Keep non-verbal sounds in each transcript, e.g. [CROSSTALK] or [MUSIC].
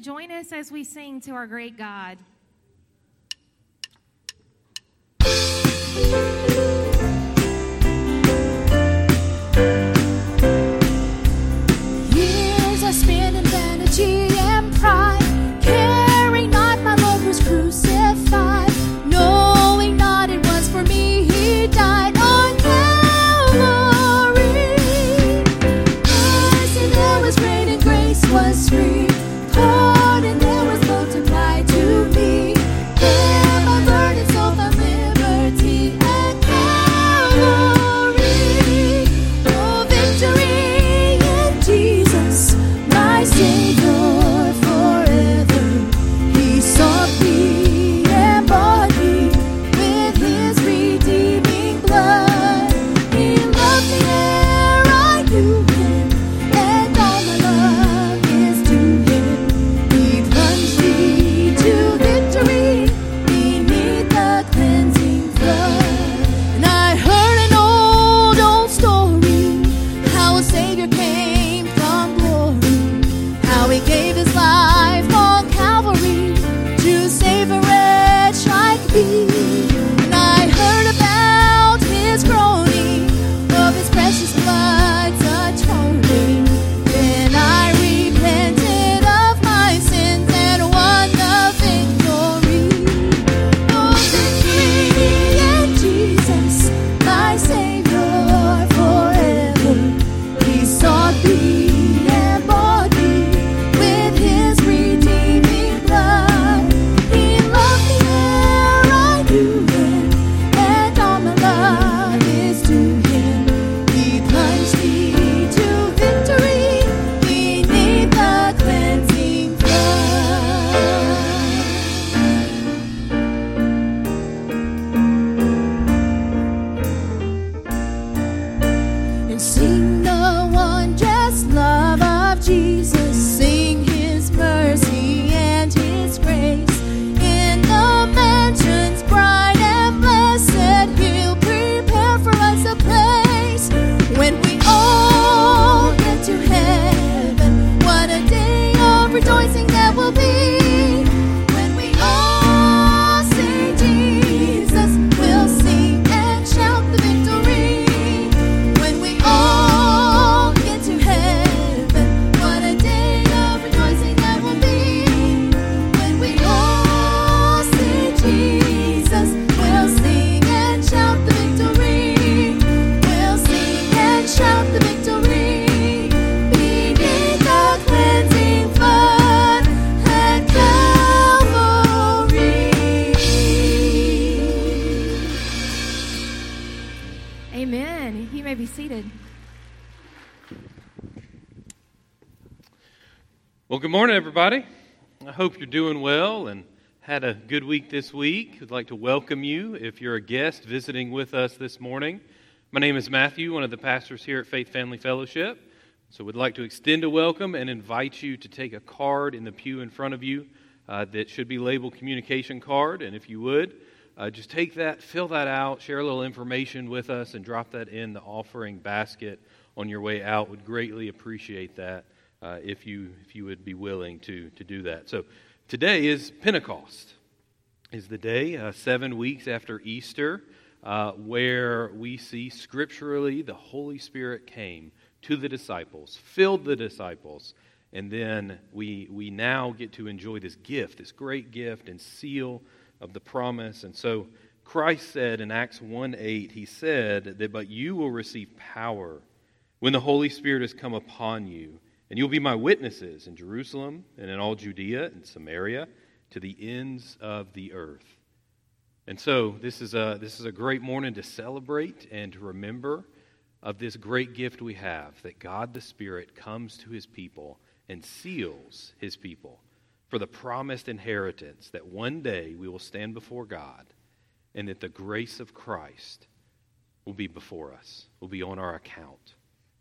Join us as we sing to our great God. Years I spent in vanity hope you're doing well and had a good week this week. I'd like to welcome you if you're a guest visiting with us this morning. My name is Matthew, one of the pastors here at Faith Family Fellowship. So, we'd like to extend a welcome and invite you to take a card in the pew in front of you uh, that should be labeled communication card. And if you would, uh, just take that, fill that out, share a little information with us, and drop that in the offering basket on your way out. Would greatly appreciate that uh, if you if you would be willing to to do that. So today is Pentecost, is the day uh, seven weeks after Easter, uh, where we see scripturally the Holy Spirit came to the disciples, filled the disciples, and then we we now get to enjoy this gift, this great gift and seal of the promise. And so Christ said in Acts 1 8, He said that, but you will receive power when the Holy Spirit has come upon you, and you'll be my witnesses in Jerusalem and in all Judea and Samaria to the ends of the earth. And so this is a, this is a great morning to celebrate and to remember of this great gift we have that God the Spirit comes to his people and seals his people for the promised inheritance that one day we will stand before God and that the grace of Christ will be before us, will be on our account,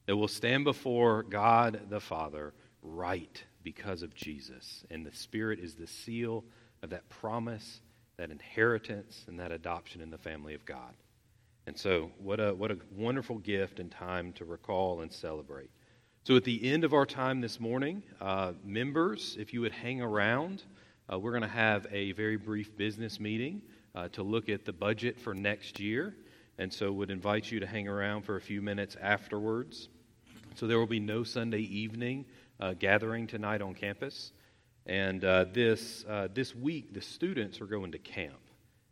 that we'll stand before God the Father right because of Jesus. And the Spirit is the seal of that promise, that inheritance, and that adoption in the family of God. And so, what a, what a wonderful gift and time to recall and celebrate. So, at the end of our time this morning, uh, members, if you would hang around, uh, we're going to have a very brief business meeting uh, to look at the budget for next year. And so, would invite you to hang around for a few minutes afterwards. So, there will be no Sunday evening uh, gathering tonight on campus. And uh, this, uh, this week, the students are going to camp.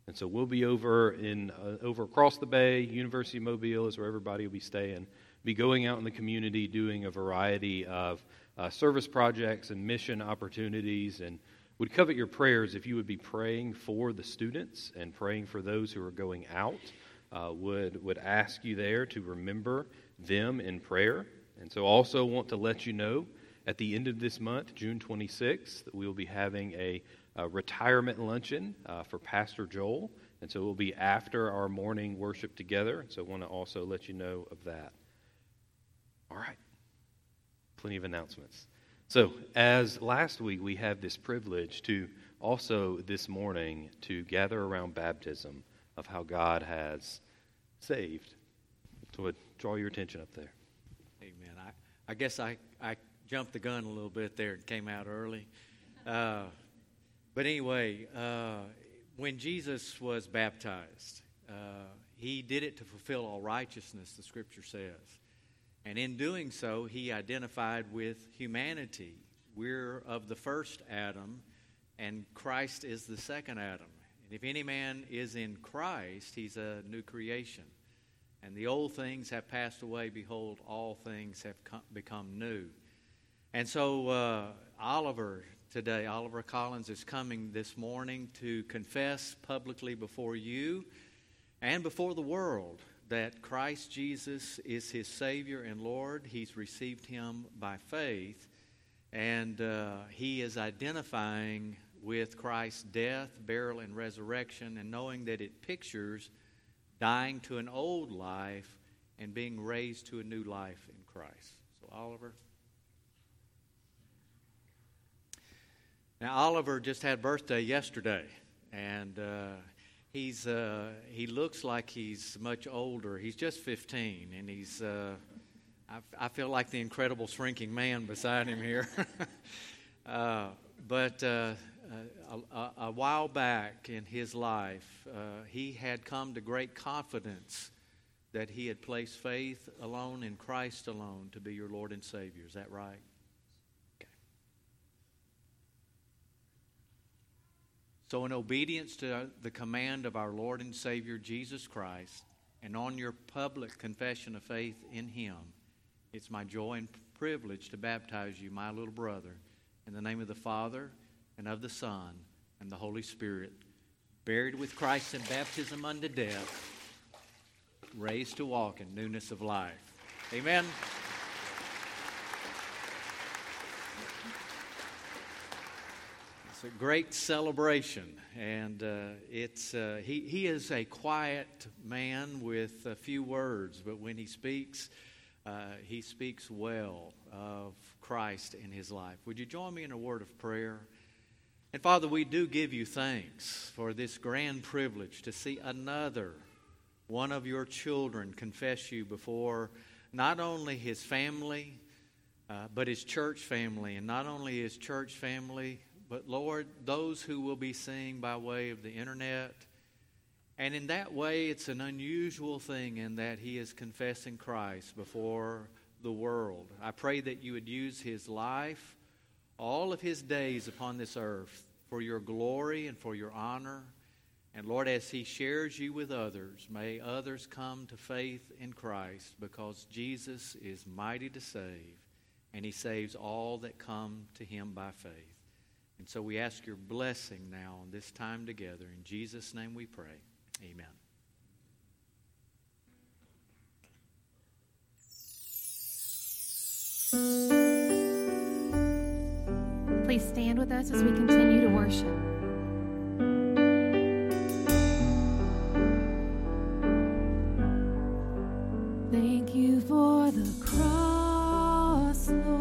And so we'll be over in over across the bay. University of Mobile is where everybody will be staying be going out in the community doing a variety of uh, service projects and mission opportunities and would covet your prayers if you would be praying for the students and praying for those who are going out uh, would would ask you there to remember them in prayer and so also want to let you know at the end of this month june 26th that we will be having a, a retirement luncheon uh, for pastor joel and so it will be after our morning worship together And so i want to also let you know of that all right. Plenty of announcements. So, as last week, we have this privilege to also this morning to gather around baptism of how God has saved. So, would draw your attention up there. I guess I, I jumped the gun a little bit there and came out early. Uh, but anyway, uh, when Jesus was baptized, uh, he did it to fulfill all righteousness, the scripture says. And in doing so, he identified with humanity. We're of the first Adam, and Christ is the second Adam. And if any man is in Christ, he's a new creation. And the old things have passed away. Behold, all things have come, become new. And so, uh, Oliver today, Oliver Collins, is coming this morning to confess publicly before you and before the world that Christ Jesus is his Savior and Lord. He's received him by faith, and uh, he is identifying with Christ's death, burial, and resurrection, and knowing that it pictures dying to an old life and being raised to a new life in Christ. So, Oliver. Now, Oliver just had birthday yesterday, and uh, he's uh, he looks like he's much older. He's just 15, and he's uh, I, I, feel like the incredible shrinking man beside him here. [LAUGHS] uh, but a, a, while back in his life, uh, he had come to great confidence that he had placed faith alone in Christ alone to be your Lord and Savior. Is that right? Okay. So, in obedience to the command of our Lord and Savior Jesus Christ, and on your public confession of faith in Him, it's my joy and privilege to baptize you, my little brother, in the name of the Father, and of the Son, and the Holy Spirit, buried with Christ in baptism unto death, raised to walk in newness of life. Amen. It's a great celebration, and uh, it's uh, he he is a quiet man with a few words, but when he speaks, uh, he speaks well of Christ in his life. Would you join me in a word of prayer? And Father, we do give you thanks for this grand privilege to see another one of your children confess you before not only his family, uh, but his church family, and not only his church family, but Lord, those who will be seeing by way of the internet. And in that way, it's an unusual thing in that he is confessing Christ before the world. I pray that you would use his life, all of his days upon this earth, for your glory and for your honor. And Lord, as he shares you with others, may others come to faith in Christ because Jesus is mighty to save, and he saves all that come to him by faith. And so we ask your blessing now on this time together. In Jesus' name we pray. Amen. [LAUGHS] Please stand with us as we continue to worship. Thank you for the cross, Lord.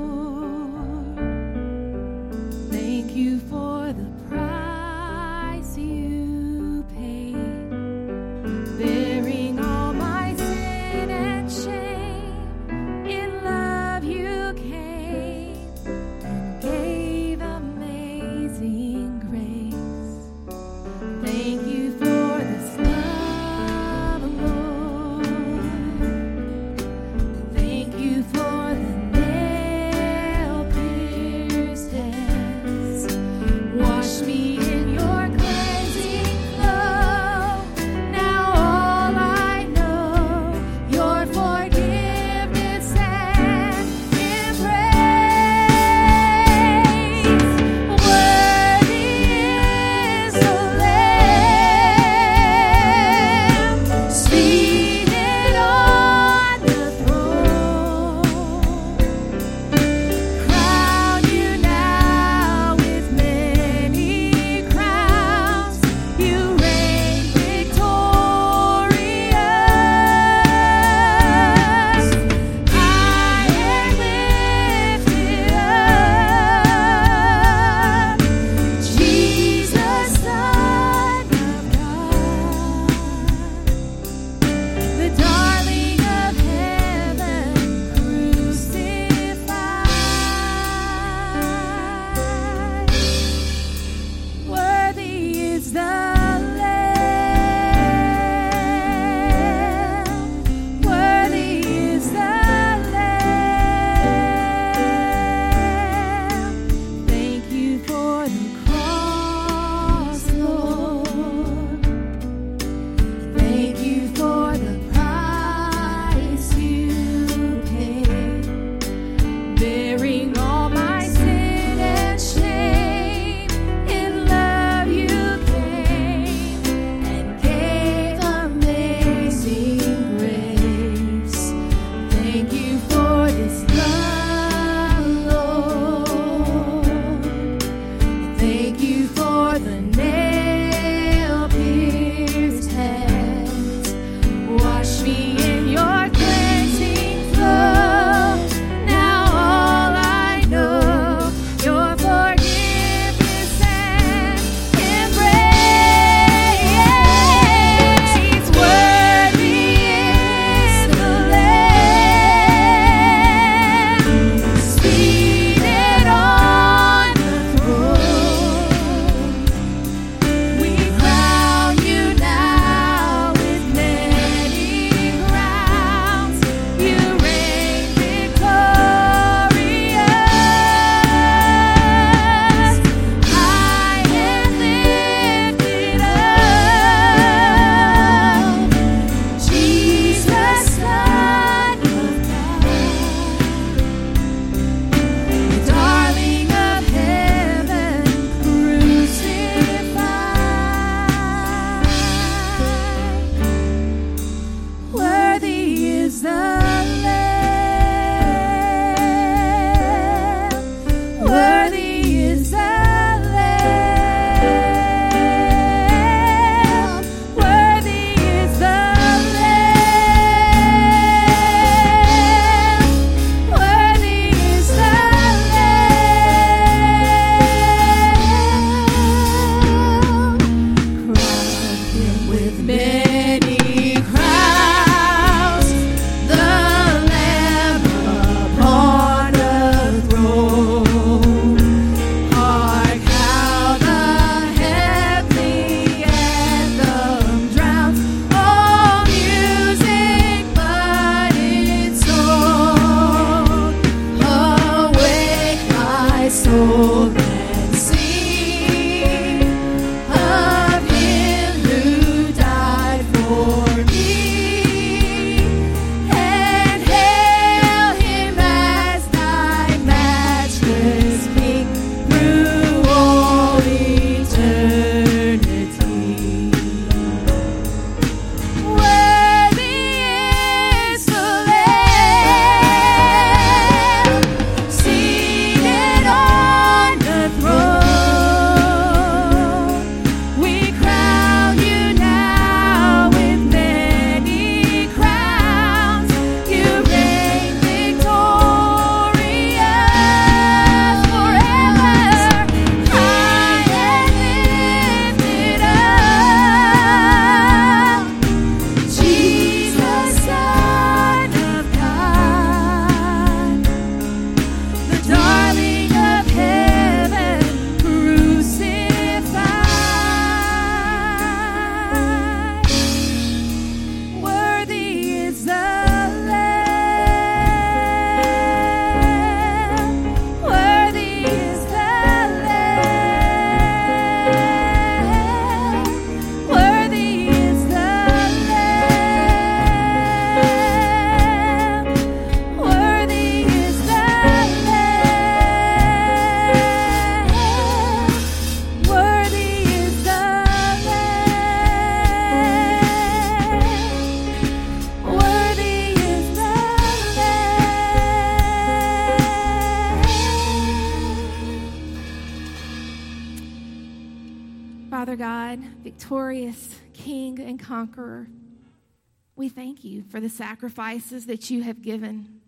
For the sacrifices that you have given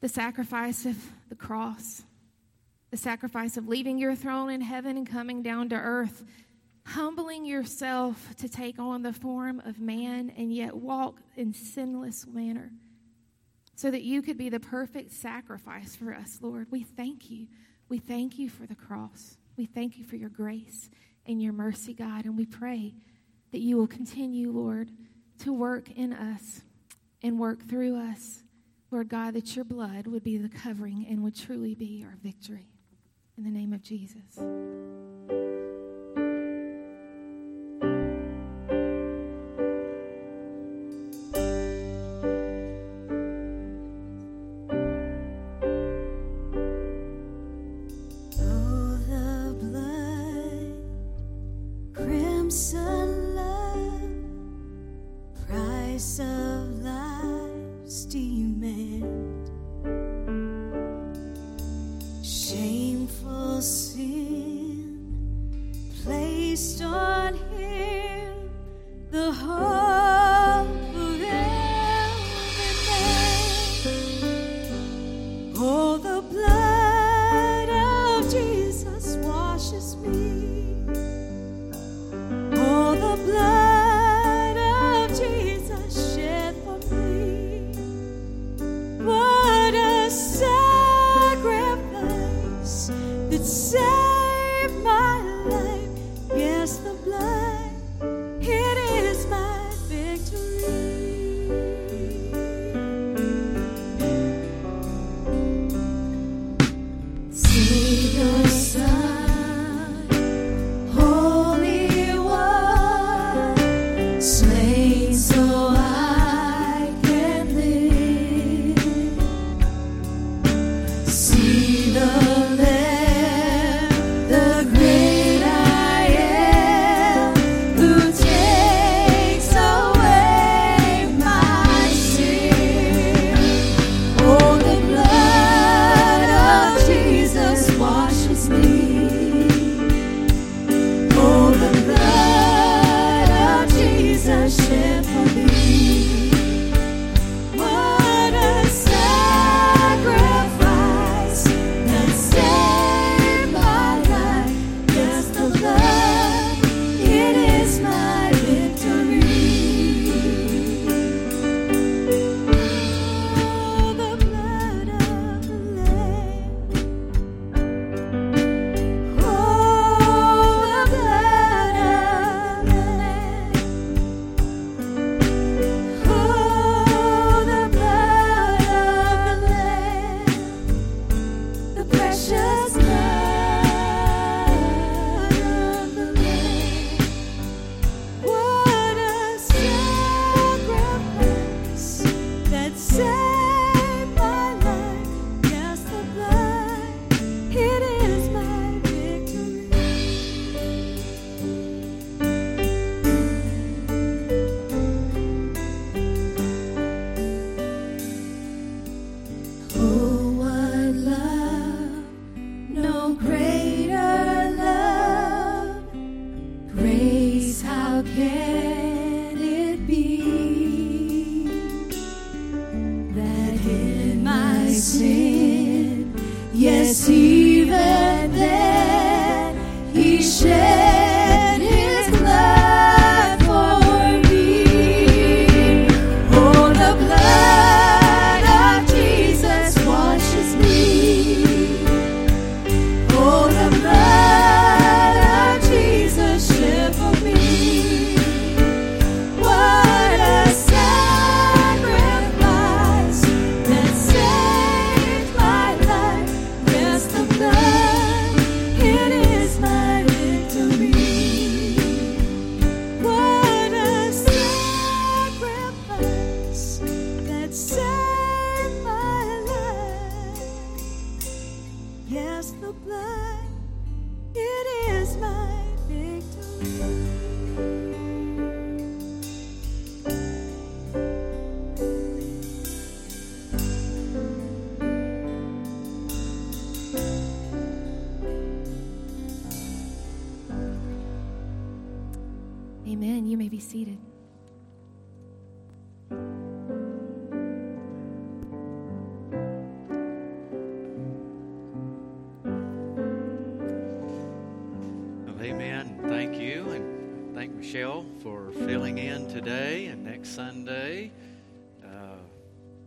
the sacrifice of the cross, the sacrifice of leaving your throne in heaven and coming down to earth, humbling yourself to take on the form of man and yet walk in sinless manner so that you could be the perfect sacrifice for us, Lord. We thank you. We thank you for the cross. We thank you for your grace and your mercy, God. And we pray that you will continue, Lord, to work in us and work through us. Lord God, that your blood would be the covering and would truly be our victory. In the name of Jesus.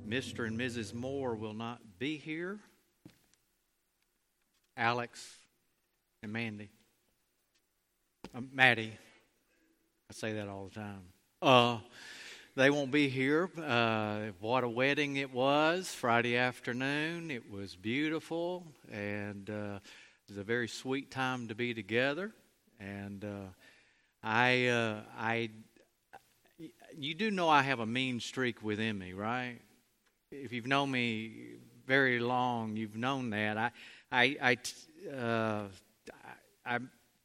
Mr. and Mrs. Moore will not be here. Alex and Mandy, um, Maddie. I say that all the time. Uh, they won't be here. Uh, what a wedding it was Friday afternoon. It was beautiful, and uh, it was a very sweet time to be together. And uh, I, uh, I, you do know I have a mean streak within me, right? If you've known me very long, you've known that. I, I, I, uh, I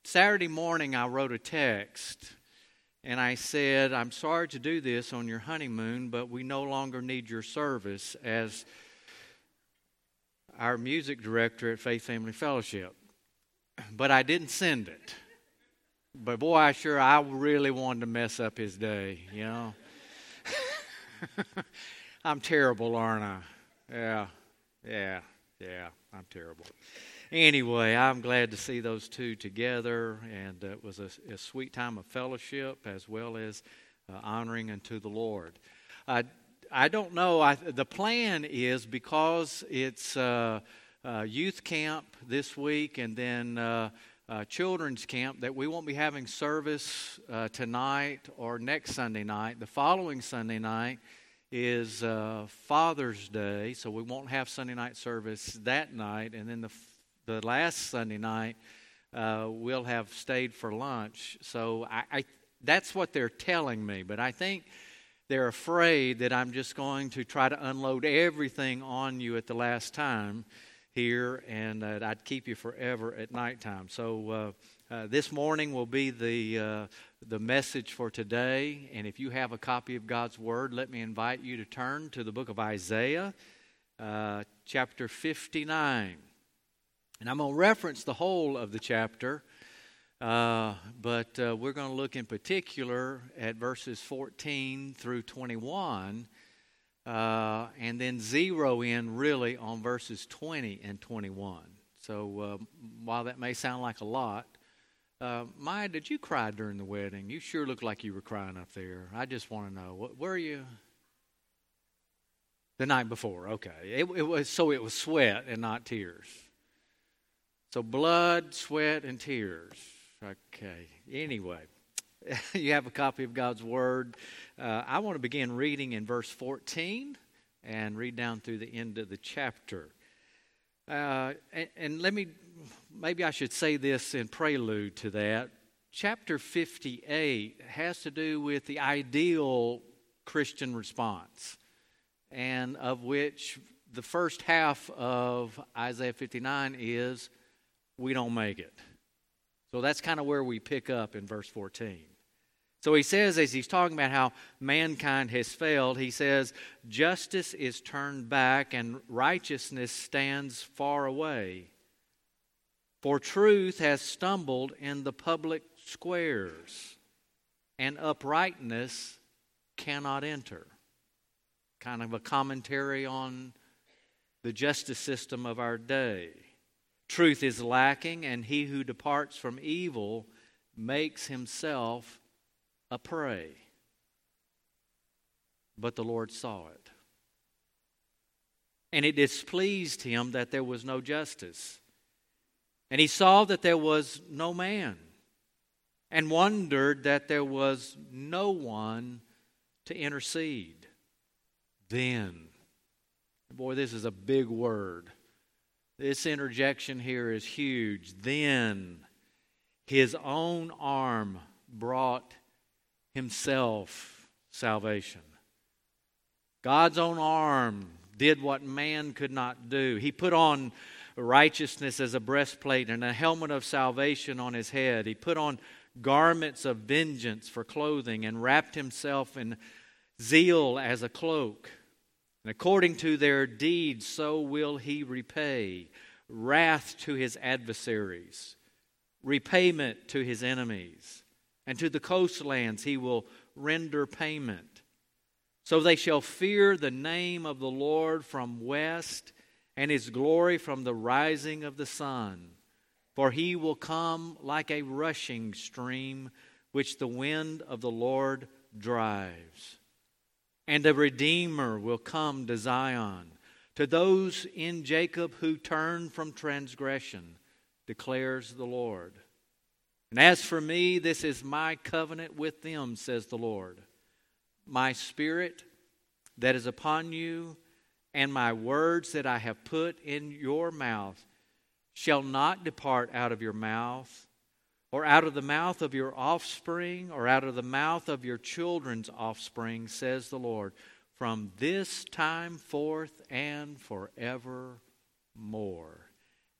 Saturday morning I wrote a text and I said, I'm sorry to do this on your honeymoon, but we no longer need your service as our music director at Faith Family Fellowship. But I didn't send it. But boy, I sure I really wanted to mess up his day, you know. [LAUGHS] I'm terrible, aren't I? Yeah, yeah, yeah, I'm terrible. Anyway, I'm glad to see those two together, and uh, it was a, a, sweet time of fellowship as well as uh, honoring unto the Lord. I, I don't know. I, the plan is because it's uh, uh youth camp this week and then uh, uh, children's camp that we won't be having service tonight or next Sunday night. The following Sunday night is uh, Father's Day, so we won't have Sunday night service that night, and then the the last Sunday night, uh, we'll have stayed for lunch. So I, I, that's what they're telling me. But I think they're afraid that I'm just going to try to unload everything on you at the last time here, and uh, I'd keep you forever at nighttime. So uh, uh, this morning will be the uh, the message for today. And if you have a copy of God's Word, let me invite you to turn to the book of Isaiah, uh, chapter 59. And I'm going to reference the whole of the chapter, uh, but uh, we're going to look in particular at verses 14 through 21, uh, and then zero in really on verses 20 and 21. So uh, while that may sound like a lot, uh, Maya, did you cry during the wedding? You sure look like you were crying up there. I just want to know, what, were you? The night before, okay. It, it was so it was sweat and not tears. So, blood, sweat, and tears. Okay. Anyway, [LAUGHS] you have a copy of God's Word. Uh, I want to begin reading in verse 14 and read down through the end of the chapter. Uh, and, and let me, maybe I should say this in prelude to that. Chapter 58 has to do with the ideal Christian response, and of which the first half of Isaiah 59 is we don't make it. So that's kind of where we pick up in verse 14. So he says, as he's talking about how mankind has failed, he says, Justice is turned back and righteousness stands far away. For truth has stumbled in the public squares, and uprightness cannot enter. Kind of a commentary on the justice system of our day. Truth is lacking, and he who departs from evil makes himself a prey. But the Lord saw it. And it displeased him that there was no justice. And he saw that there was no man, and wondered that there was no one to intercede. Then, boy, this is a big word. This interjection here is huge. Then his own arm brought himself salvation. God's own arm did what man could not do. He put on righteousness as a breastplate and a helmet of salvation on his head. He put on garments of vengeance for clothing and wrapped himself in zeal as a cloak. And according to their deeds, so will he repay wrath to his adversaries, repayment to his enemies. and to the coastlands he will render payment. So they shall fear the name of the Lord from west, and his glory from the rising of the sun. For he will come like a rushing stream, which the wind of the Lord drives. And a Redeemer will come to Zion, to those in Jacob who turn from transgression, declares the Lord. And as for me, this is my covenant with them, says the Lord. My spirit that is upon you, and my words that I have put in your mouth shall not depart out of your mouth, or out of the mouth of your offspring, or out of the mouth of your children's offspring, says the Lord, from this time forth and forevermore.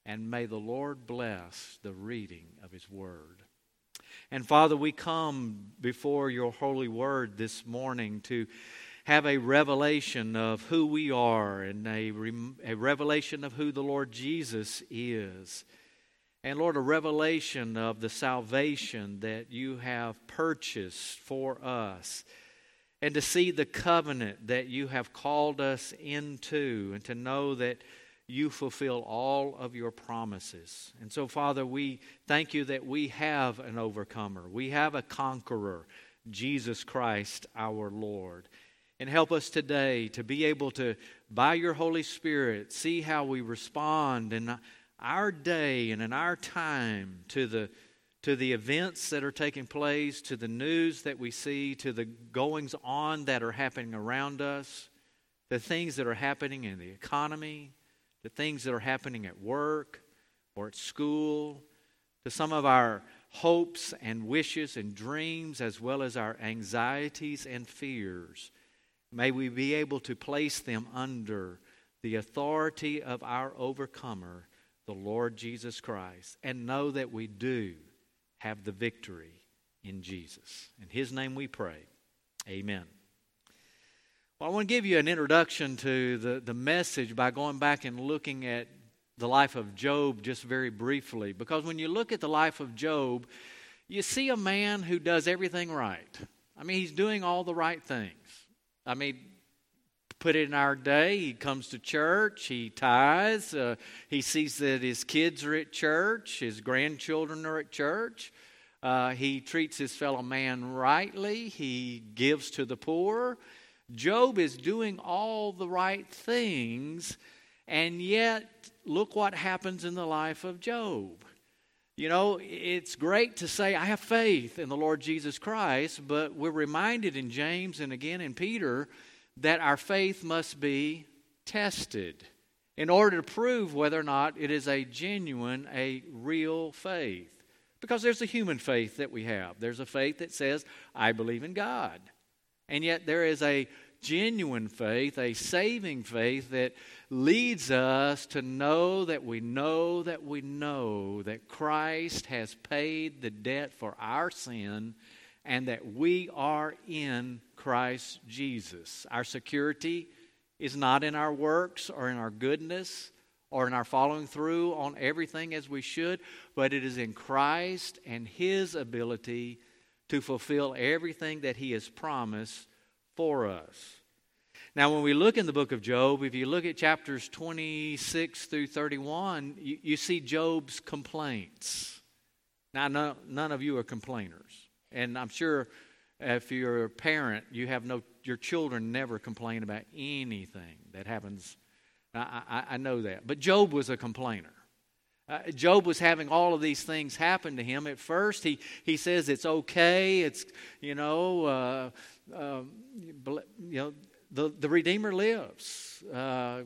And may the Lord bless the reading of his word. And Father, we come before your holy word this morning to have a revelation of who we are and a, a revelation of who the Lord Jesus is. And Lord, a revelation of the salvation that you have purchased for us. And to see the covenant that you have called us into, and to know that you fulfill all of your promises. And so, Father, we thank you that we have an overcomer, we have a conqueror, Jesus Christ our Lord. And help us today to be able to, by your Holy Spirit, see how we respond in our day and in our time to the, to the events that are taking place, to the news that we see, to the goings on that are happening around us, the things that are happening in the economy, the things that are happening at work or at school, to some of our hopes and wishes and dreams, as well as our anxieties and fears. May we be able to place them under the authority of our overcomer, the Lord Jesus Christ, and know that we do have the victory in Jesus. In His name we pray. Amen. Well, I want to give you an introduction to the, the message by going back and looking at the life of Job just very briefly. Because when you look at the life of Job, you see a man who does everything right. I mean, he's doing all the right things. I mean, put it in our day, he comes to church, he tithes, uh, he sees that his kids are at church, his grandchildren are at church. Uh, he treats his fellow man rightly, he gives to the poor. Job is doing all the right things, and yet look what happens in the life of Job. You know, it's great to say, I have faith in the Lord Jesus Christ, but we're reminded in James and again in Peter that our faith must be tested in order to prove whether or not it is a genuine, a real faith. Because there's a human faith that we have. There's a faith that says, I believe in God. And yet there is a genuine faith, a saving faith that leads us to know that we know that we know that Christ has paid the debt for our sin and that we are in Christ Jesus. Our security is not in our works or in our goodness or in our following through on everything as we should, but it is in Christ and His ability to fulfill everything that He has promised for us. Now, when we look in the book of Job, if you look at chapters 26 through 31, you, you see Job's complaints. Now, no, none of you are complainers. And I'm sure if you're a parent, you have no, your children never complain about anything that happens. I, I, I know that. But Job was a complainer. Uh, Job was having all of these things happen to him. At first, he, he says it's okay. It's, you know, uh, uh, you know, the, the Redeemer lives. Uh,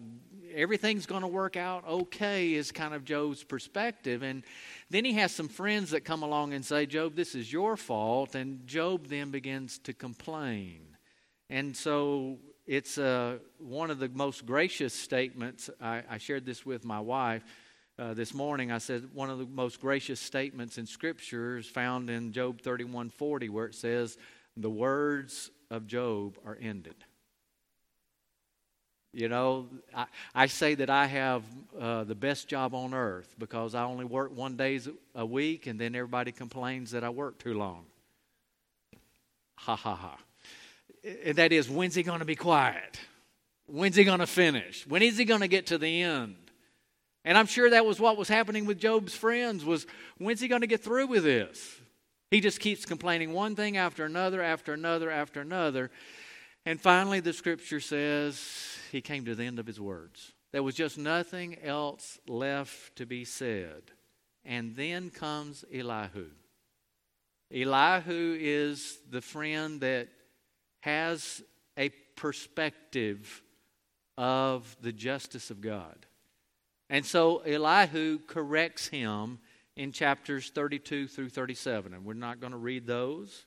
everything's going to work out okay, is kind of Job's perspective. And then he has some friends that come along and say, Job, this is your fault. And Job then begins to complain. And so it's uh, one of the most gracious statements. I, I shared this with my wife. Uh, this morning, I said one of the most gracious statements in Scripture is found in Job 31:40, where it says, "The words of Job are ended." You know, I, I say that I have uh, the best job on earth because I only work one day a week, and then everybody complains that I work too long. ha ha ha. And that is, when's he going to be quiet? When's he going to finish? When is he going to get to the end? And I'm sure that was what was happening with Job's friends was when's he going to get through with this? He just keeps complaining one thing after another, after another, after another. And finally, the scripture says he came to the end of his words. There was just nothing else left to be said. And then comes Elihu. Elihu is the friend that has a perspective of the justice of God. And so Elihu corrects him in chapters 32 through 37. And we're not going to read those.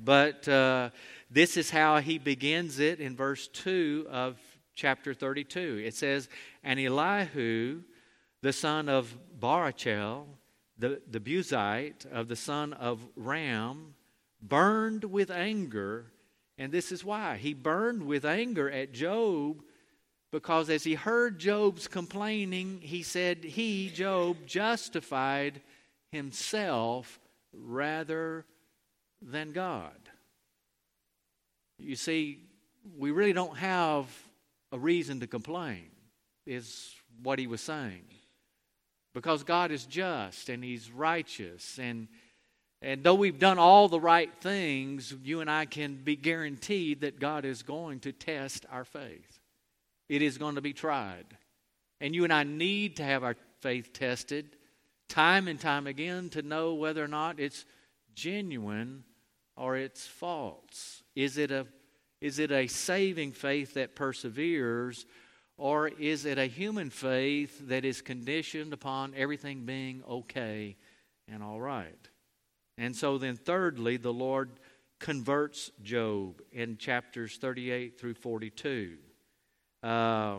But uh, this is how he begins it in verse 2 of chapter 32. It says, And Elihu, the son of Barachel, the, the Buzite of the son of Ram, burned with anger. And this is why. He burned with anger at Job because as he heard Job's complaining, he said he, Job, justified himself rather than God. You see, we really don't have a reason to complain, is what he was saying. Because God is just and he's righteous. And, and though we've done all the right things, you and I can be guaranteed that God is going to test our faith. It is going to be tried. And you and I need to have our faith tested time and time again to know whether or not it's genuine or it's false. Is it a is it a saving faith that perseveres or is it a human faith that is conditioned upon everything being okay and all right? And so then thirdly, the Lord converts Job in chapters 38 through 42. Uh,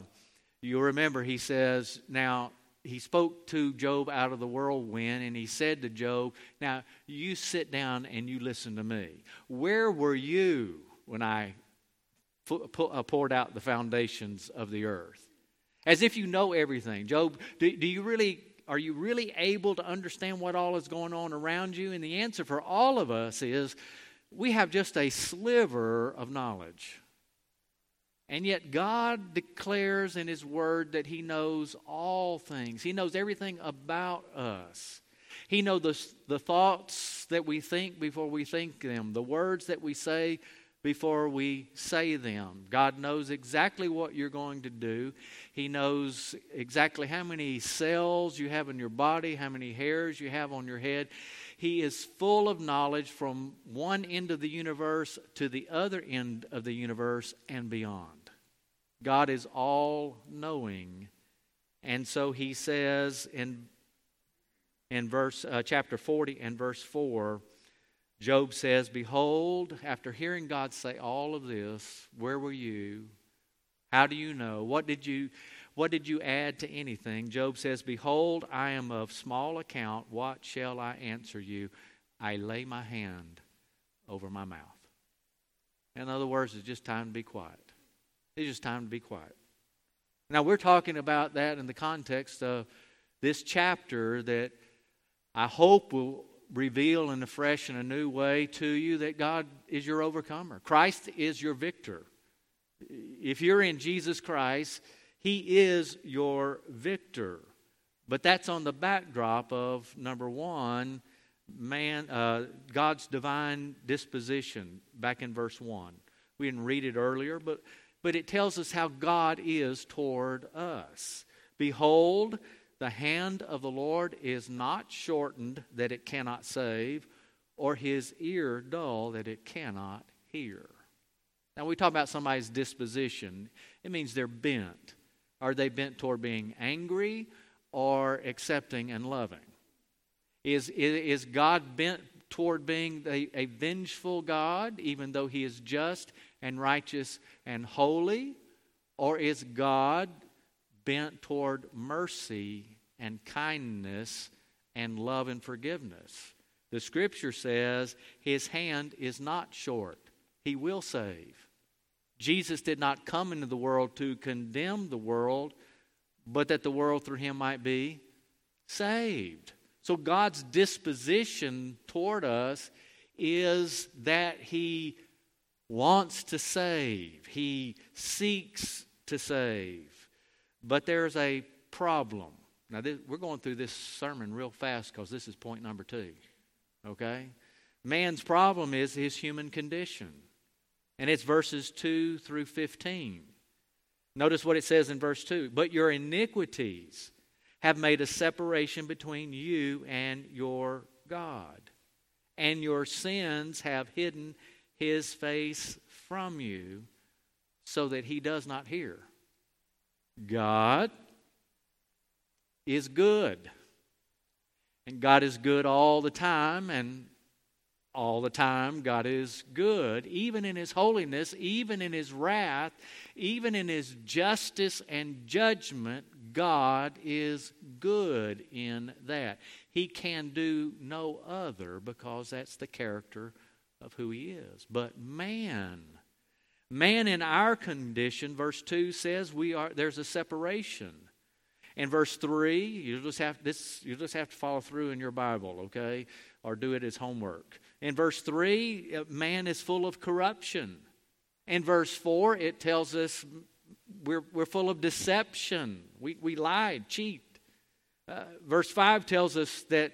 you'll remember he says, Now, he spoke to Job out of the whirlwind, and he said to Job, Now, you sit down and you listen to me. Where were you when I uh, poured out the foundations of the earth? As if you know everything. Job, do, do you really are you really able to understand what all is going on around you? And the answer for all of us is we have just a sliver of knowledge. And yet, God declares in His Word that He knows all things. He knows everything about us. He knows the, the thoughts that we think before we think them, the words that we say before we say them. God knows exactly what you're going to do. He knows exactly how many cells you have in your body, how many hairs you have on your head. He is full of knowledge from one end of the universe to the other end of the universe and beyond. God is all knowing. And so he says in, in verse, uh, chapter 40 and verse 4, Job says, Behold, after hearing God say all of this, where were you? How do you know? What did you, what did you add to anything? Job says, Behold, I am of small account. What shall I answer you? I lay my hand over my mouth. In other words, it's just time to be quiet. It's just time to be quiet. Now, we're talking about that in the context of this chapter that I hope will reveal in a fresh and a new way to you that God is your overcomer. Christ is your victor. If you're in Jesus Christ, He is your victor. But that's on the backdrop of number one, man, uh, God's divine disposition. Back in verse one, we didn't read it earlier, but but it tells us how God is toward us. Behold, the hand of the Lord is not shortened that it cannot save, or his ear dull that it cannot hear. Now, we talk about somebody's disposition, it means they're bent. Are they bent toward being angry or accepting and loving? Is, is God bent toward being a, a vengeful God, even though he is just and righteous and holy? Or is God bent toward mercy and kindness and love and forgiveness? The scripture says his hand is not short, he will save. Jesus did not come into the world to condemn the world, but that the world through him might be saved. So God's disposition toward us is that He wants to save, He seeks to save. But there's a problem. Now, this, we're going through this sermon real fast because this is point number two. Okay? Man's problem is his human condition. And it's verses 2 through 15. Notice what it says in verse 2 But your iniquities have made a separation between you and your God, and your sins have hidden his face from you so that he does not hear. God is good. And God is good all the time, and all the time God is good. Even in His holiness, even in His wrath, even in His justice and judgment, God is good in that. He can do no other because that's the character of who He is. But man, man in our condition, verse 2 says we are there's a separation. In verse 3, you just have this you just have to follow through in your Bible, okay? Or do it as homework. In verse 3, uh, man is full of corruption. In verse 4, it tells us we're, we're full of deception. We, we lied, cheat. Uh, verse 5 tells us that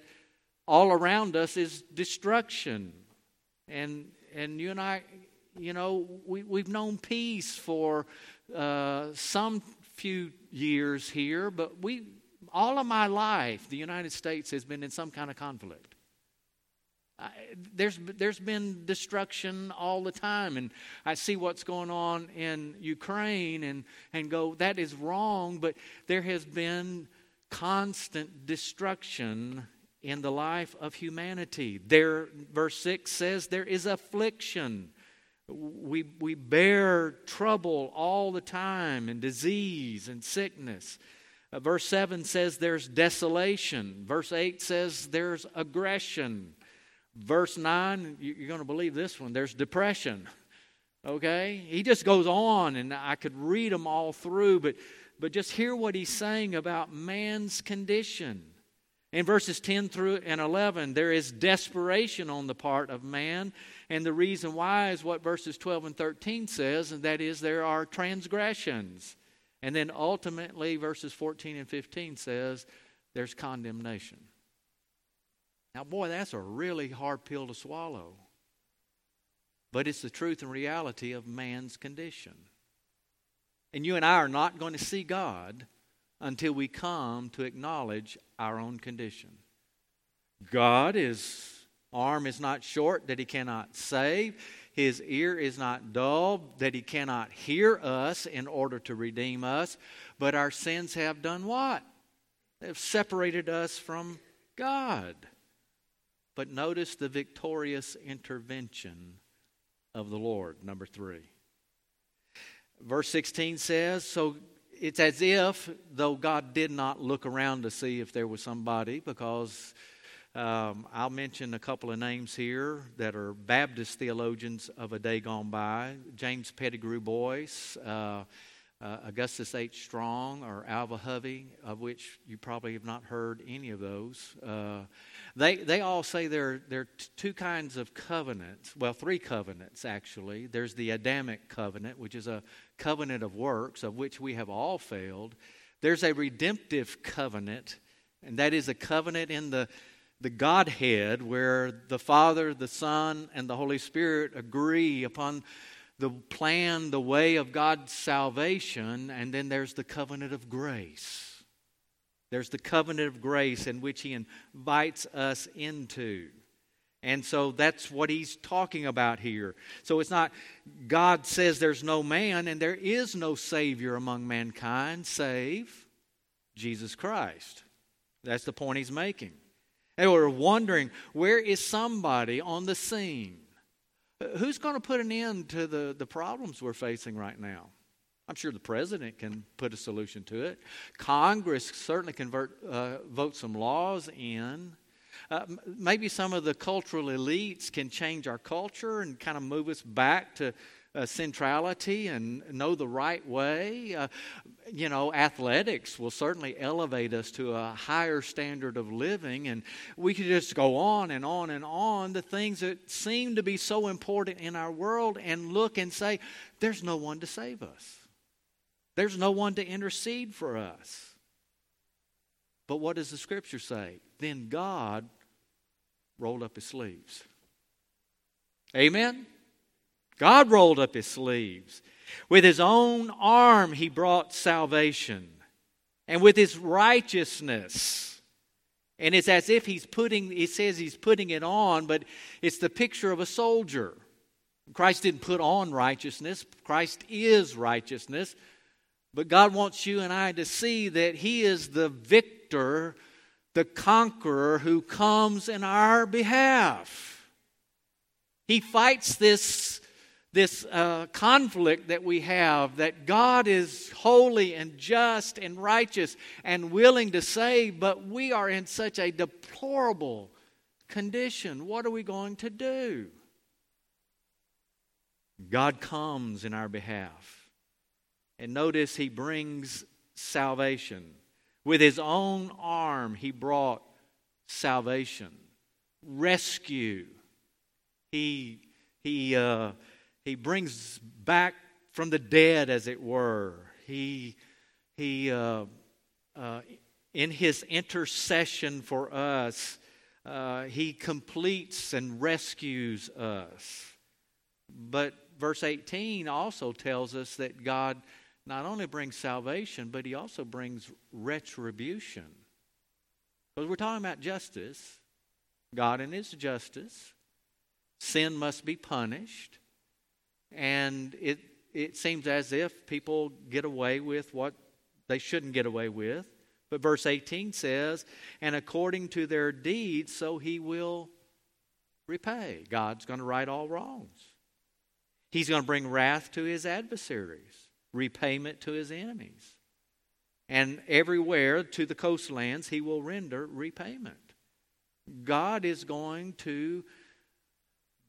all around us is destruction. And, and you and I, you know, we, we've known peace for uh, some few years here, but we, all of my life, the United States has been in some kind of conflict. I, there's, there's been destruction all the time, and I see what's going on in Ukraine and, and go, that is wrong, but there has been constant destruction in the life of humanity. There, verse 6 says, there is affliction we, we bear trouble all the time and disease and sickness. Uh, verse 7 says there's desolation. Verse 8 says there's aggression. Verse 9, you're going to believe this one, there's depression. [LAUGHS] Okay? He just goes on, and I could read them all through, but, but just hear what he's saying about man's condition. In verses 10 through and 11, there is desperation on the part of man and the reason why is what verses 12 and 13 says, and that is there are transgressions. And then ultimately, verses 14 and 15 says there's condemnation. Now, boy, that's a really hard pill to swallow. But it's the truth and reality of man's condition. And you and I are not going to see God until we come to acknowledge our own condition. God is arm is not short that he cannot save. His ear is not dull that he cannot hear us in order to redeem us. But our sins have done what? They've separated us from God. But notice the victorious intervention of the Lord, number three. Verse 16 says, So it's as if, though God did not look around to see if there was somebody, because um, I'll mention a couple of names here that are Baptist theologians of a day gone by. James Pettigrew Boyce, uh, uh, Augustus H. Strong, or Alvah Hovey, of which you probably have not heard any of those. Uh, they, they all say there, there are t- two kinds of covenants, well, three covenants actually. There's the Adamic covenant, which is a covenant of works, of which we have all failed. There's a redemptive covenant, and that is a covenant in the the Godhead, where the Father, the Son, and the Holy Spirit agree upon the plan, the way of God's salvation, and then there's the covenant of grace. There's the covenant of grace in which He invites us into. And so that's what he's talking about here. So it's not God says there's no man and there is no Savior among mankind save Jesus Christ. That's the point he's making. They were wondering where is somebody on the scene? Who's going to put an end to the, the problems we're facing right now? I'm sure the president can put a solution to it. Congress certainly can vote, uh, vote some laws in. Uh, maybe some of the cultural elites can change our culture and kind of move us back to uh, centrality and know the right way. Uh, you know, athletics will certainly elevate us to a higher standard of living, and we could just go on and on and on the things that seem to be so important in our world and look and say, there's no one to save us, there's no one to intercede for us. But what does the scripture say? Then God rolled up his sleeves. Amen? God rolled up his sleeves. With his own arm, he brought salvation. And with his righteousness. And it's as if he's putting, it says he's putting it on, but it's the picture of a soldier. Christ didn't put on righteousness, Christ is righteousness. But God wants you and I to see that He is the victor, the conqueror who comes in our behalf. He fights this, this uh, conflict that we have that God is holy and just and righteous and willing to save, but we are in such a deplorable condition. What are we going to do? God comes in our behalf. And notice he brings salvation. With his own arm, he brought salvation, rescue. He, he, uh, he brings back from the dead, as it were. He, he uh, uh, in his intercession for us, uh, he completes and rescues us. But verse 18 also tells us that God not only brings salvation, but he also brings retribution. Because we're talking about justice, God and his justice. Sin must be punished. And it, it seems as if people get away with what they shouldn't get away with. But verse 18 says, And according to their deeds, so he will repay. God's going to right all wrongs. He's going to bring wrath to his adversaries repayment to his enemies. And everywhere to the coastlands, he will render repayment. God is going to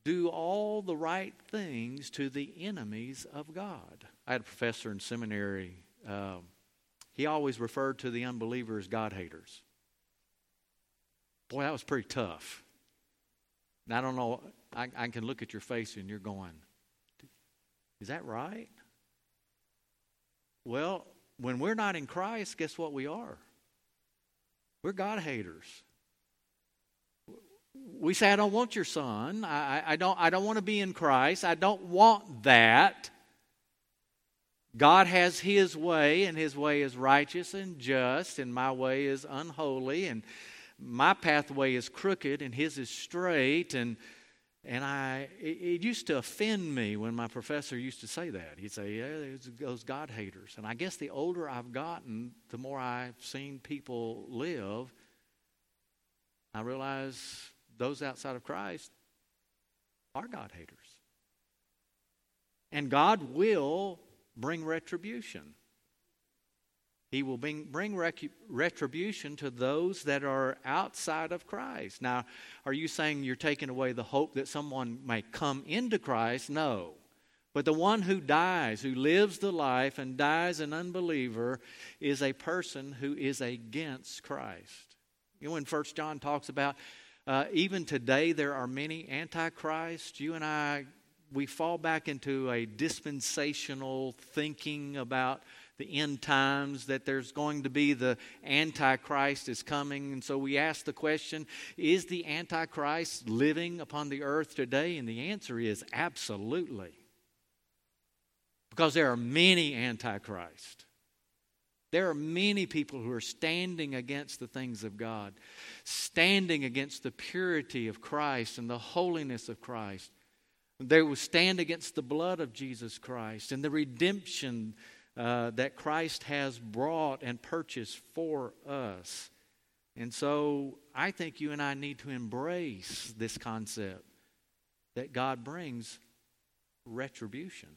do all the right things to the enemies of God. I had a professor in seminary. Uh, he always referred to the unbelievers as God haters. Boy, that was pretty tough. And I don't know, I, I can look at your face and you're going, is that right? Well, when we're not in Christ, guess what we are? We're God haters. We say, I don't want your son. I, I, don't, I don't want to be in Christ. I don't want that. God has His way, and His way is righteous and just, and my way is unholy, and my pathway is crooked, and His is straight, and and I, it, it, used to offend me when my professor used to say that. He'd say, "Yeah, those God haters." And I guess the older I've gotten, the more I've seen people live, I realize those outside of Christ are God haters, and God will bring retribution. He will bring, bring retribution to those that are outside of Christ. Now, are you saying you're taking away the hope that someone may come into Christ? No. But the one who dies, who lives the life and dies an unbeliever, is a person who is against Christ. You know, when First John talks about uh, even today there are many antichrists, you and I, we fall back into a dispensational thinking about the end times, that there's going to be the Antichrist is coming. And so we ask the question is the Antichrist living upon the earth today? And the answer is absolutely. Because there are many Antichrists. There are many people who are standing against the things of God, standing against the purity of Christ and the holiness of Christ. They will stand against the blood of Jesus Christ and the redemption uh, that Christ has brought and purchased for us. And so I think you and I need to embrace this concept that God brings retribution.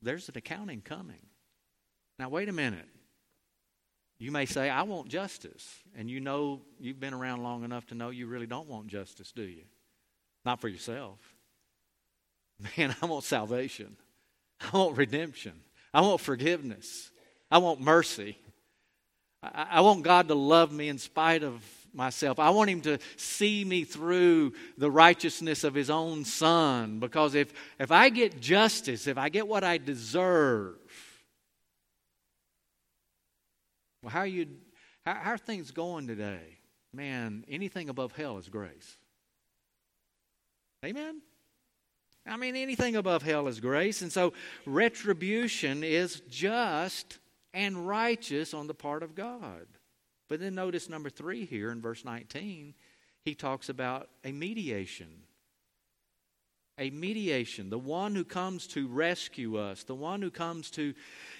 There's an accounting coming. Now, wait a minute. You may say, I want justice. And you know, you've been around long enough to know you really don't want justice, do you? Not for yourself. [LAUGHS] Man, I want salvation. I want redemption. I want forgiveness. I want mercy. I, I want God to love me in spite of myself. I want Him to see me through the righteousness of His own Son. Because if, if I get justice, if I get what I deserve, well, how are, you, how, how are things going today? Man, anything above hell is grace. Amen? I mean, anything above hell is grace. And so retribution is just and righteous on the part of God. But then notice number three here in verse 19, he talks about a mediation. A mediation, the one who comes to rescue us, the one who comes to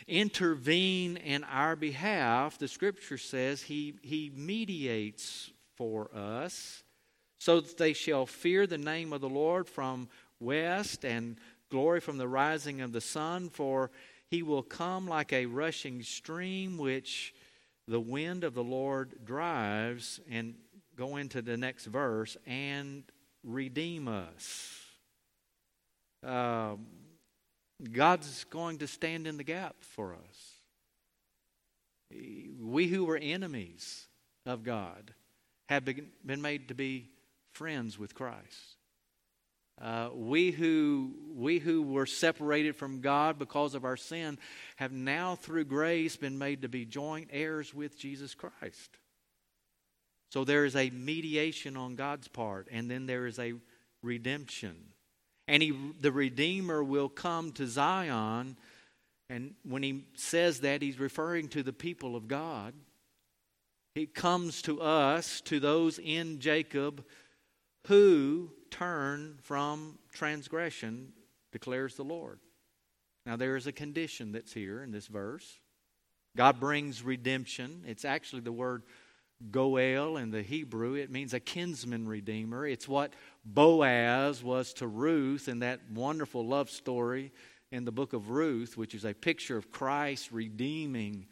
intervene in our behalf. The scripture says he, he mediates for us so that they shall fear the name of the Lord from west and glory from the rising of the sun. For he will come like a rushing stream which the wind of the Lord drives. And go into the next verse and redeem us. Uh, God's going to stand in the gap for us. We who were enemies of God have been made to be friends with Christ. Uh, we who we who were separated from God because of our sin have now through grace been made to be joint heirs with Jesus Christ. So there is a mediation on God's part, and then there is a redemption. And he, the Redeemer will come to Zion, and when he says that, he's referring to the people of God. He comes to us, to those in Jacob who turn from transgression, declares the Lord. Now, there is a condition that's here in this verse. God brings redemption. It's actually the word Goel in the Hebrew. It means a kinsman redeemer. It's what Boaz was to Ruth in that wonderful love story in the book of Ruth, which is a picture of Christ redeeming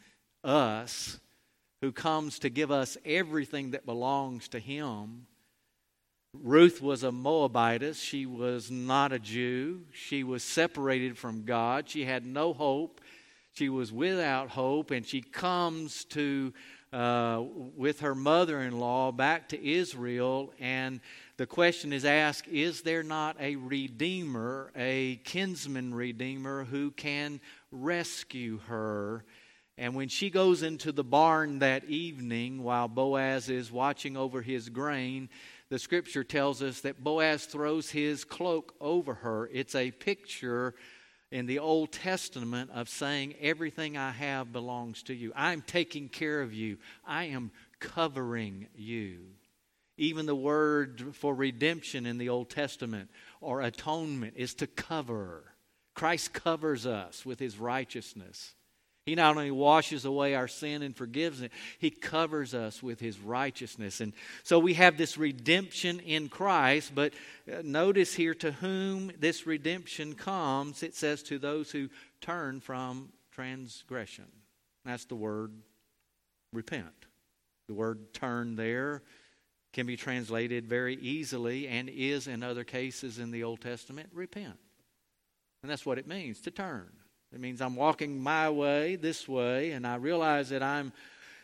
us, who comes to give us everything that belongs to Him Ruth was a Moabitess. She was not a Jew. She was separated from God. She had no hope. She was without hope, and she comes to uh, with her mother-in-law back to Israel, and the question is asked: Is there not a redeemer, a kinsman redeemer, who can rescue her? And when she goes into the barn that evening, while Boaz is watching over his grain, the scripture tells us that Boaz throws his cloak over her. It's a picture in the Old Testament of saying, Everything I have belongs to you. I'm taking care of you, I am covering you. Even the word for redemption in the Old Testament or atonement is to cover. Christ covers us with his righteousness. He not only washes away our sin and forgives it, He covers us with His righteousness. And so we have this redemption in Christ, but uh, notice here to whom this redemption comes, it says to those who turn from transgression. That's the word repent. The word turn there can be translated very easily and is in other cases in the Old Testament repent. And that's what it means to turn. It means I'm walking my way, this way, and I realize that I'm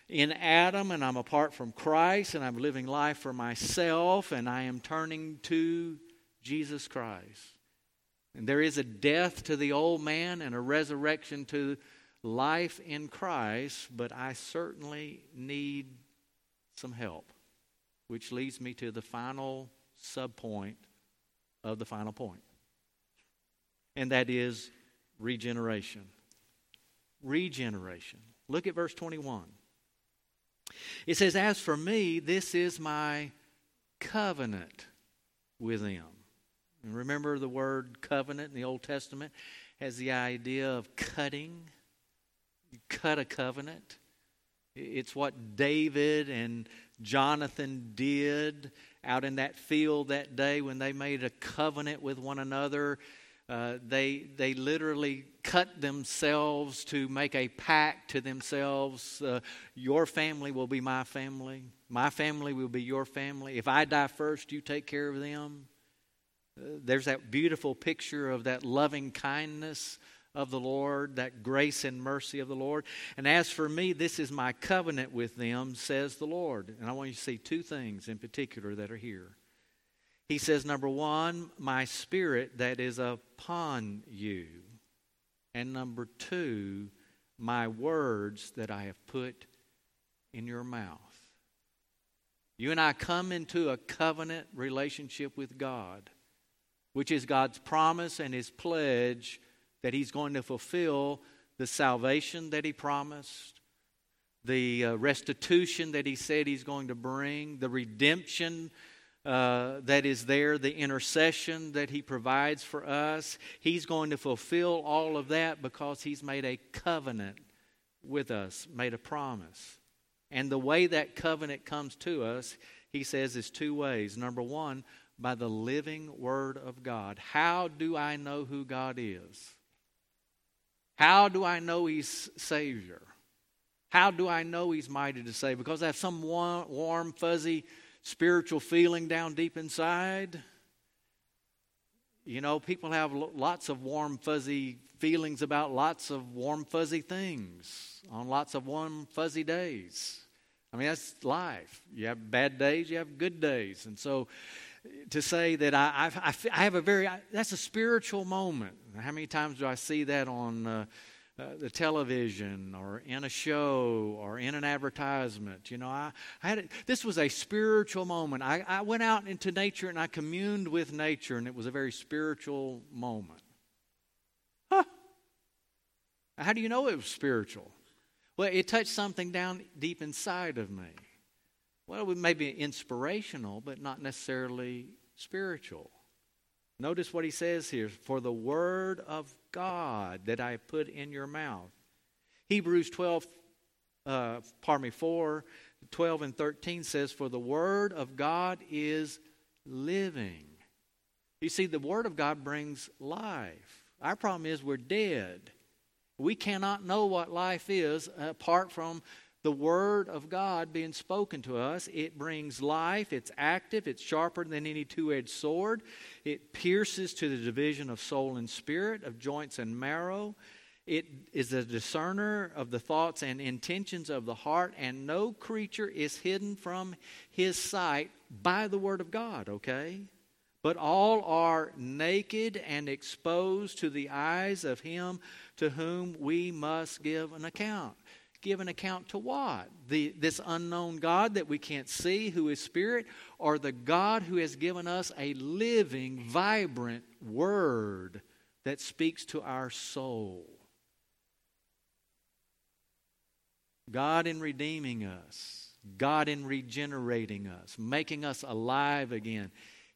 in Adam and I'm apart from Christ and I'm living life for myself and I am turning to Jesus Christ. And there is a death to the old man and a resurrection to life in Christ, but I certainly need some help, which leads me to the final subpoint of the final. And that is regeneration. Regeneration. Look at verse 21. It says, As for me, this is my covenant with them. And remember the word covenant in the Old Testament has the idea of cutting. You cut a covenant. It's what David and Jonathan did out in that field that day when they made a covenant with one another uh, they, they literally cut themselves to make a pact to themselves. Uh, your family will be my family. My family will be your family. If I die first, you take care of them. Uh, there's that beautiful picture of that loving kindness of the Lord, that grace and mercy of the Lord. And as for me, this is my covenant with them, says the Lord. And I want you to see two things in particular that are here. He says, number one, my spirit that is upon you. And number two, my words that I have put in your mouth. You and I come into a covenant relationship with God, which is God's promise and His pledge that He's going to fulfill the salvation that He promised, the uh, restitution that He said He's going to bring, the redemption uh, that is there, the intercession that He provides for us. He's going to fulfill all of that because He's made a covenant with us, made a promise. And the way that covenant comes to us, He says, is two ways. Number one, by the living Word of God. How do I know who God is? How do I know He's Savior? How do I know He's mighty to save? Because I have some warm, fuzzy spiritual feeling down deep inside. You know, people have lots of warm, fuzzy feelings about lots of warm, fuzzy things on lots of warm, fuzzy days. I mean, that's life. You have bad days, you have good days. And so to say that I, I, I have a very, that's a spiritual moment. How many times do I see that on uh, uh, the television or in a show or in an advertisement? You know, I, I had a, this was a spiritual moment. I, I went out into nature and I communed with nature, and it was a very spiritual moment. Huh. How do you know it was spiritual? Well, it touched something down deep inside of me. Well, it may be inspirational, but not necessarily spiritual. Notice what he says here for the word of God that I put in your mouth. Hebrews 12, uh, pardon me, 4, 12 and 13 says, For the word of God is living. You see, the word of God brings life. Our problem is we're dead. We cannot know what life is apart from the Word of God being spoken to us. It brings life, it's active, it's sharper than any two edged sword. It pierces to the division of soul and spirit, of joints and marrow. It is a discerner of the thoughts and intentions of the heart, and no creature is hidden from his sight by the Word of God, okay? But all are naked and exposed to the eyes of him to whom we must give an account give an account to what? The, this unknown God that we can't see, who is spirit, or the God who has given us a living, vibrant word that speaks to our soul? God in redeeming us, God in regenerating us, making us alive again.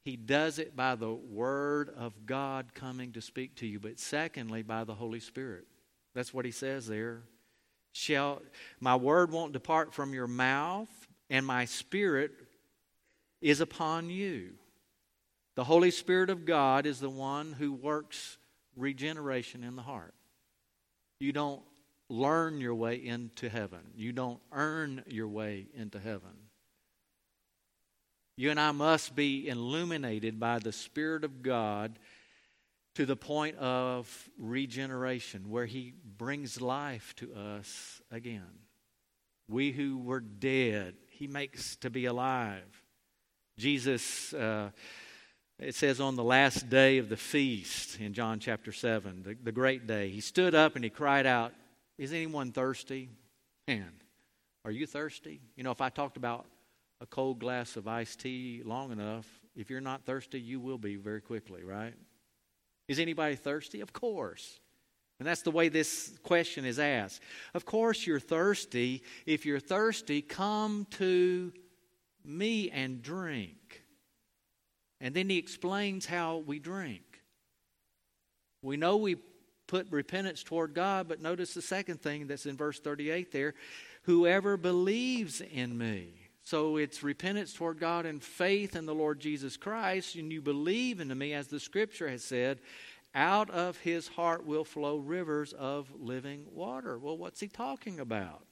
He does it by the Word of God coming to speak to you, but secondly, by the Holy Spirit. That's what he says there shall my word won't depart from your mouth and my spirit is upon you. The holy spirit of god is the one who works regeneration in the heart. You don't learn your way into heaven. You don't earn your way into heaven. You and i must be illuminated by the spirit of god to the point of regeneration, where He brings life to us again. We who were dead, He makes to be alive. Jesus, uh, it says on the last day of the feast in John chapter 7, the, the great day, He stood up and He cried out, Is anyone thirsty? Man, are you thirsty? You know, if I talked about a cold glass of iced tea long enough, if you're not thirsty, you will be very quickly, right? Is anybody thirsty? Of course. And that's the way this question is asked. Of course, you're thirsty. If you're thirsty, come to me and drink. And then he explains how we drink. We know we put repentance toward God, but notice the second thing that's in verse 38 there whoever believes in me. So it's repentance toward God and faith in the Lord Jesus Christ, and you believe into me, as the scripture has said, out of his heart will flow rivers of living water. Well, what's he talking about?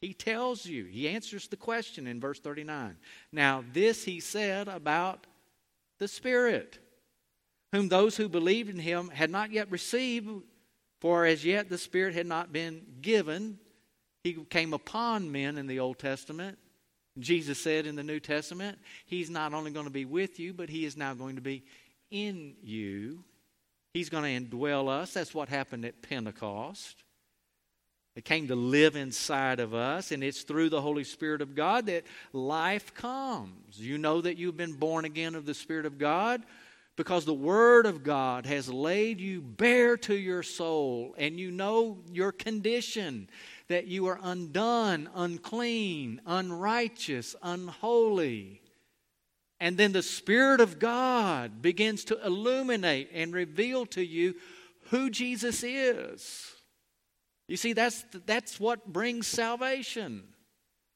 He tells you, he answers the question in verse 39. Now, this he said about the Spirit. whom those who believed in him had not yet received, for as yet the Spirit had not been given. He came upon men in the Old Testament. Jesus said in the New Testament, He's not only going to be with you, but He is now going to be in you. He's going to indwell us. That's what happened at Pentecost. It came to live inside of us, and it's through the Holy Spirit of God that life comes. You know that you've been born again of the Spirit of God because the Word of God has laid you bare to your soul, and you know your condition that you are undone, unclean, unrighteous, unholy. And then the Spirit of God begins to illuminate and reveal to you who Jesus is. You see, that's, that's what brings salvation.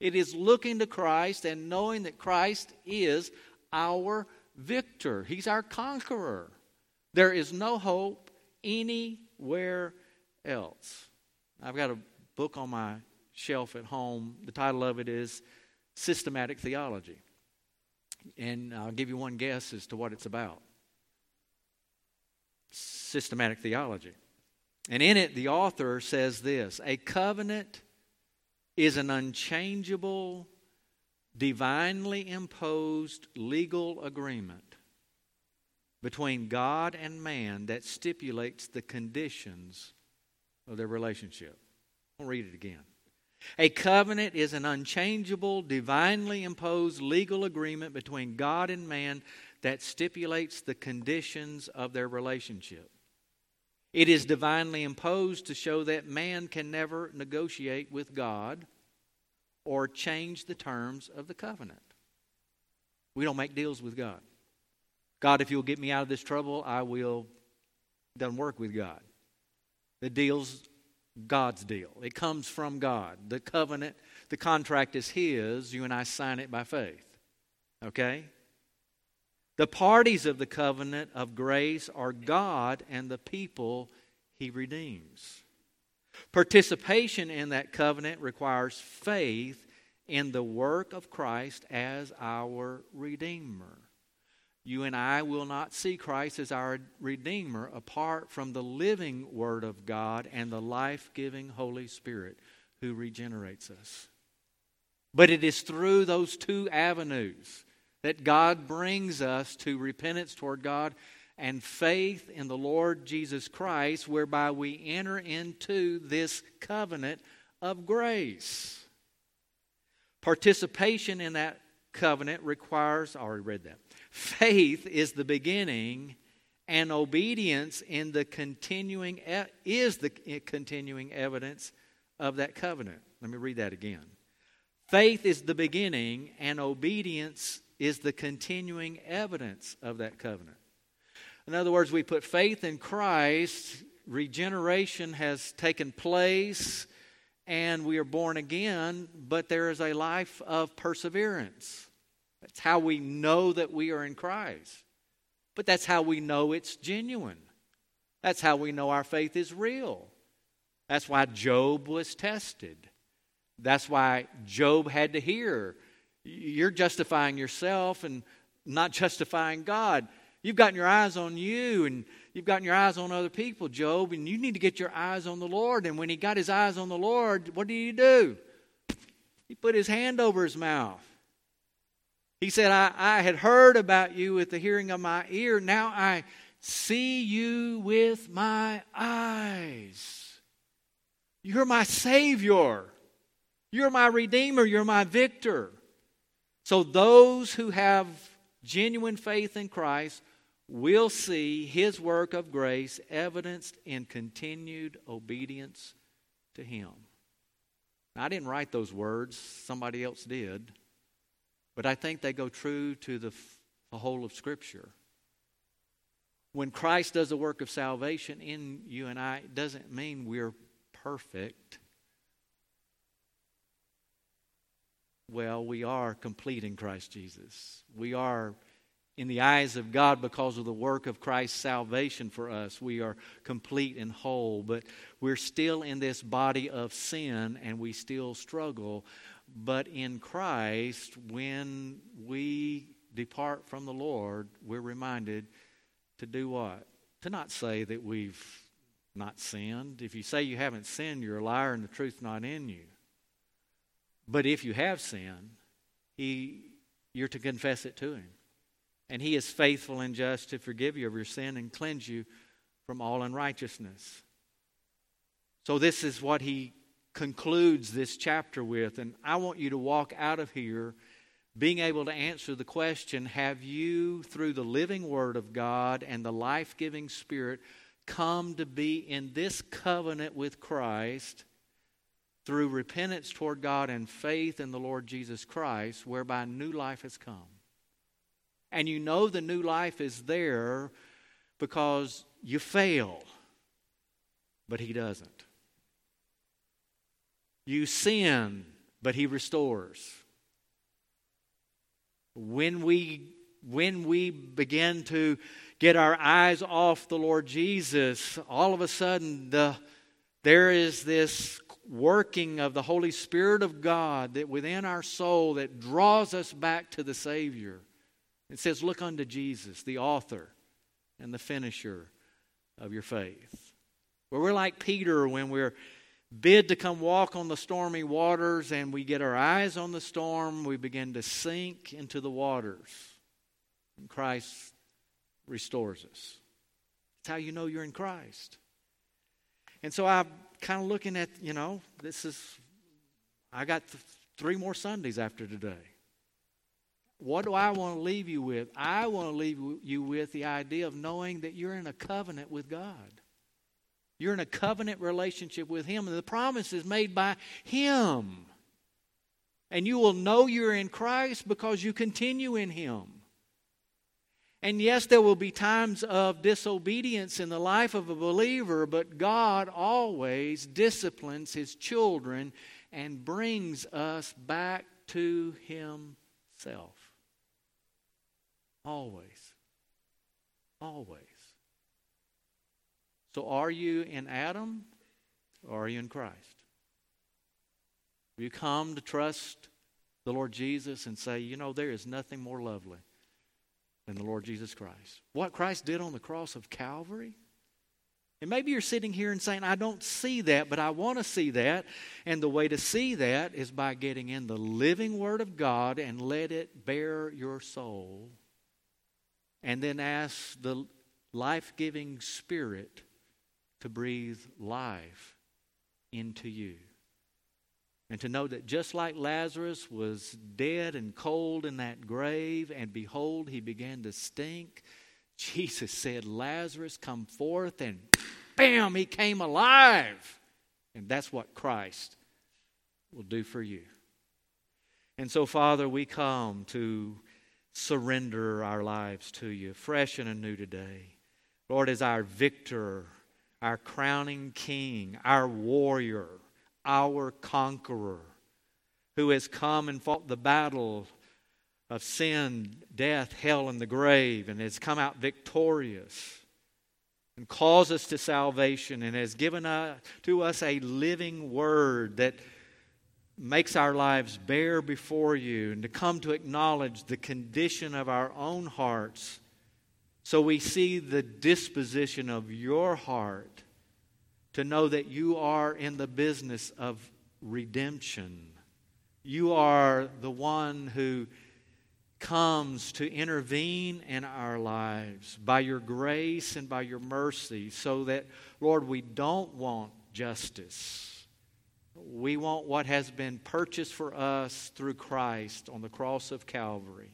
It is looking to Christ and knowing that Christ is our victor, He's our conqueror. There is no hope anywhere else. I've got a book on my shelf at home. The title of it is Systematic Theology. And I'll give you one guess as to what it's about systematic theology. And in it, the author says this A covenant is an unchangeable, divinely imposed legal agreement between God and man that stipulates the conditions of their relationship. I'll read it again. A covenant is an unchangeable, divinely imposed legal agreement between God and man that stipulates the conditions of their relationship. It is divinely imposed to show that man can never negotiate with God or change the terms of the covenant. We don't make deals with God. God, if you'll get me out of this trouble, I will. Doesn't work with God. The deal's God's deal. It comes from God. The covenant, the contract is His. You and I sign it by faith. Okay? The parties of the covenant of grace are God and the people He redeems. Participation in that covenant requires faith in the work of Christ as our Redeemer. You and I will not see Christ as our Redeemer apart from the living Word of God and the life giving Holy Spirit who regenerates us. But it is through those two avenues that God brings us to repentance toward God and faith in the Lord Jesus Christ, whereby we enter into this covenant of grace. Participation in that covenant requires, I already read that. Faith is the beginning, and obedience in the continuing is the continuing evidence of that covenant. Let me read that again. Faith is the beginning, and obedience is the continuing evidence of that covenant. In other words, we put faith in Christ, regeneration has taken place, and we are born again, but there is a life of perseverance. That's how we know that we are in Christ. But that's how we know it's genuine. That's how we know our faith is real. That's why Job was tested. That's why Job had to hear you're justifying yourself and not justifying God. You've gotten your eyes on you and you've gotten your eyes on other people, Job, and you need to get your eyes on the Lord. And when he got his eyes on the Lord, what did he do? He put his hand over his mouth. He said, I, I had heard about you with the hearing of my ear. Now I see you with my eyes. You're my Savior. You're my Redeemer. You're my victor. So those who have genuine faith in Christ will see his work of grace evidenced in continued obedience to him. I didn't write those words, somebody else did. But I think they go true to the, the whole of Scripture. When Christ does a work of salvation in you and I, it doesn't mean we're perfect. Well, we are complete in Christ Jesus. We are, in the eyes of God, because of the work of Christ's salvation for us, we are complete and whole. But we're still in this body of sin and we still struggle. But in Christ, when we depart from the Lord, we're reminded to do what? To not say that we've not sinned. If you say you haven't sinned, you're a liar and the truth's not in you. But if you have sinned, he, you're to confess it to him. And he is faithful and just to forgive you of your sin and cleanse you from all unrighteousness. So, this is what he concludes this chapter with. And I want you to walk out of here being able to answer the question Have you, through the living Word of God and the life giving Spirit, come to be in this covenant with Christ through repentance toward God and faith in the Lord Jesus Christ, whereby new life has come? And you know the new life is there because you fail, but He doesn't. You sin, but He restores. When we, when we begin to get our eyes off the Lord Jesus, all of a sudden the, there is this working of the Holy Spirit of God that within our soul that draws us back to the Savior. It says, Look unto Jesus, the author and the finisher of your faith. Where we're like Peter when we're bid to come walk on the stormy waters and we get our eyes on the storm, we begin to sink into the waters. And Christ restores us. It's how you know you're in Christ. And so I'm kind of looking at, you know, this is, I got th- three more Sundays after today. What do I want to leave you with? I want to leave you with the idea of knowing that you're in a covenant with God. You're in a covenant relationship with Him, and the promise is made by Him. And you will know you're in Christ because you continue in Him. And yes, there will be times of disobedience in the life of a believer, but God always disciplines His children and brings us back to Himself. Always. Always. So, are you in Adam or are you in Christ? Have you come to trust the Lord Jesus and say, you know, there is nothing more lovely than the Lord Jesus Christ? What Christ did on the cross of Calvary? And maybe you're sitting here and saying, I don't see that, but I want to see that. And the way to see that is by getting in the living Word of God and let it bare your soul. And then ask the life giving Spirit to breathe life into you. And to know that just like Lazarus was dead and cold in that grave, and behold, he began to stink, Jesus said, Lazarus, come forth, and bam, he came alive. And that's what Christ will do for you. And so, Father, we come to surrender our lives to you, fresh and anew today. Lord, as our victor, our crowning king, our warrior, our conqueror, who has come and fought the battle of sin, death, hell, and the grave, and has come out victorious and calls us to salvation and has given uh, to us a living word that makes our lives bare before you and to come to acknowledge the condition of our own hearts so we see the disposition of your heart to know that you are in the business of redemption. You are the one who comes to intervene in our lives by your grace and by your mercy, so that, Lord, we don't want justice. We want what has been purchased for us through Christ on the cross of Calvary.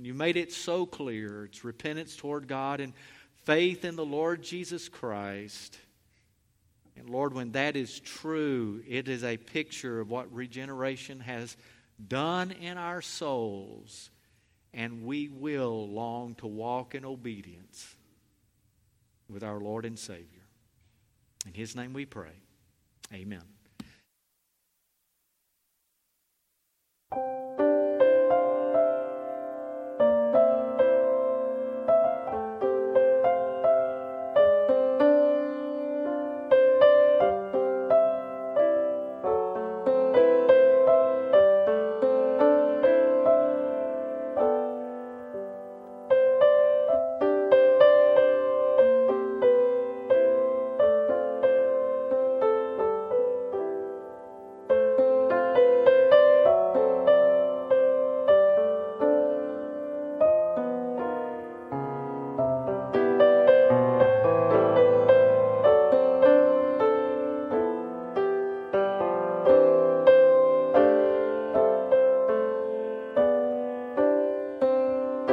And you made it so clear it's repentance toward God and faith in the Lord Jesus Christ. And Lord, when that is true, it is a picture of what regeneration has done in our souls. And we will long to walk in obedience with our Lord and Savior. In His name we pray. Amen.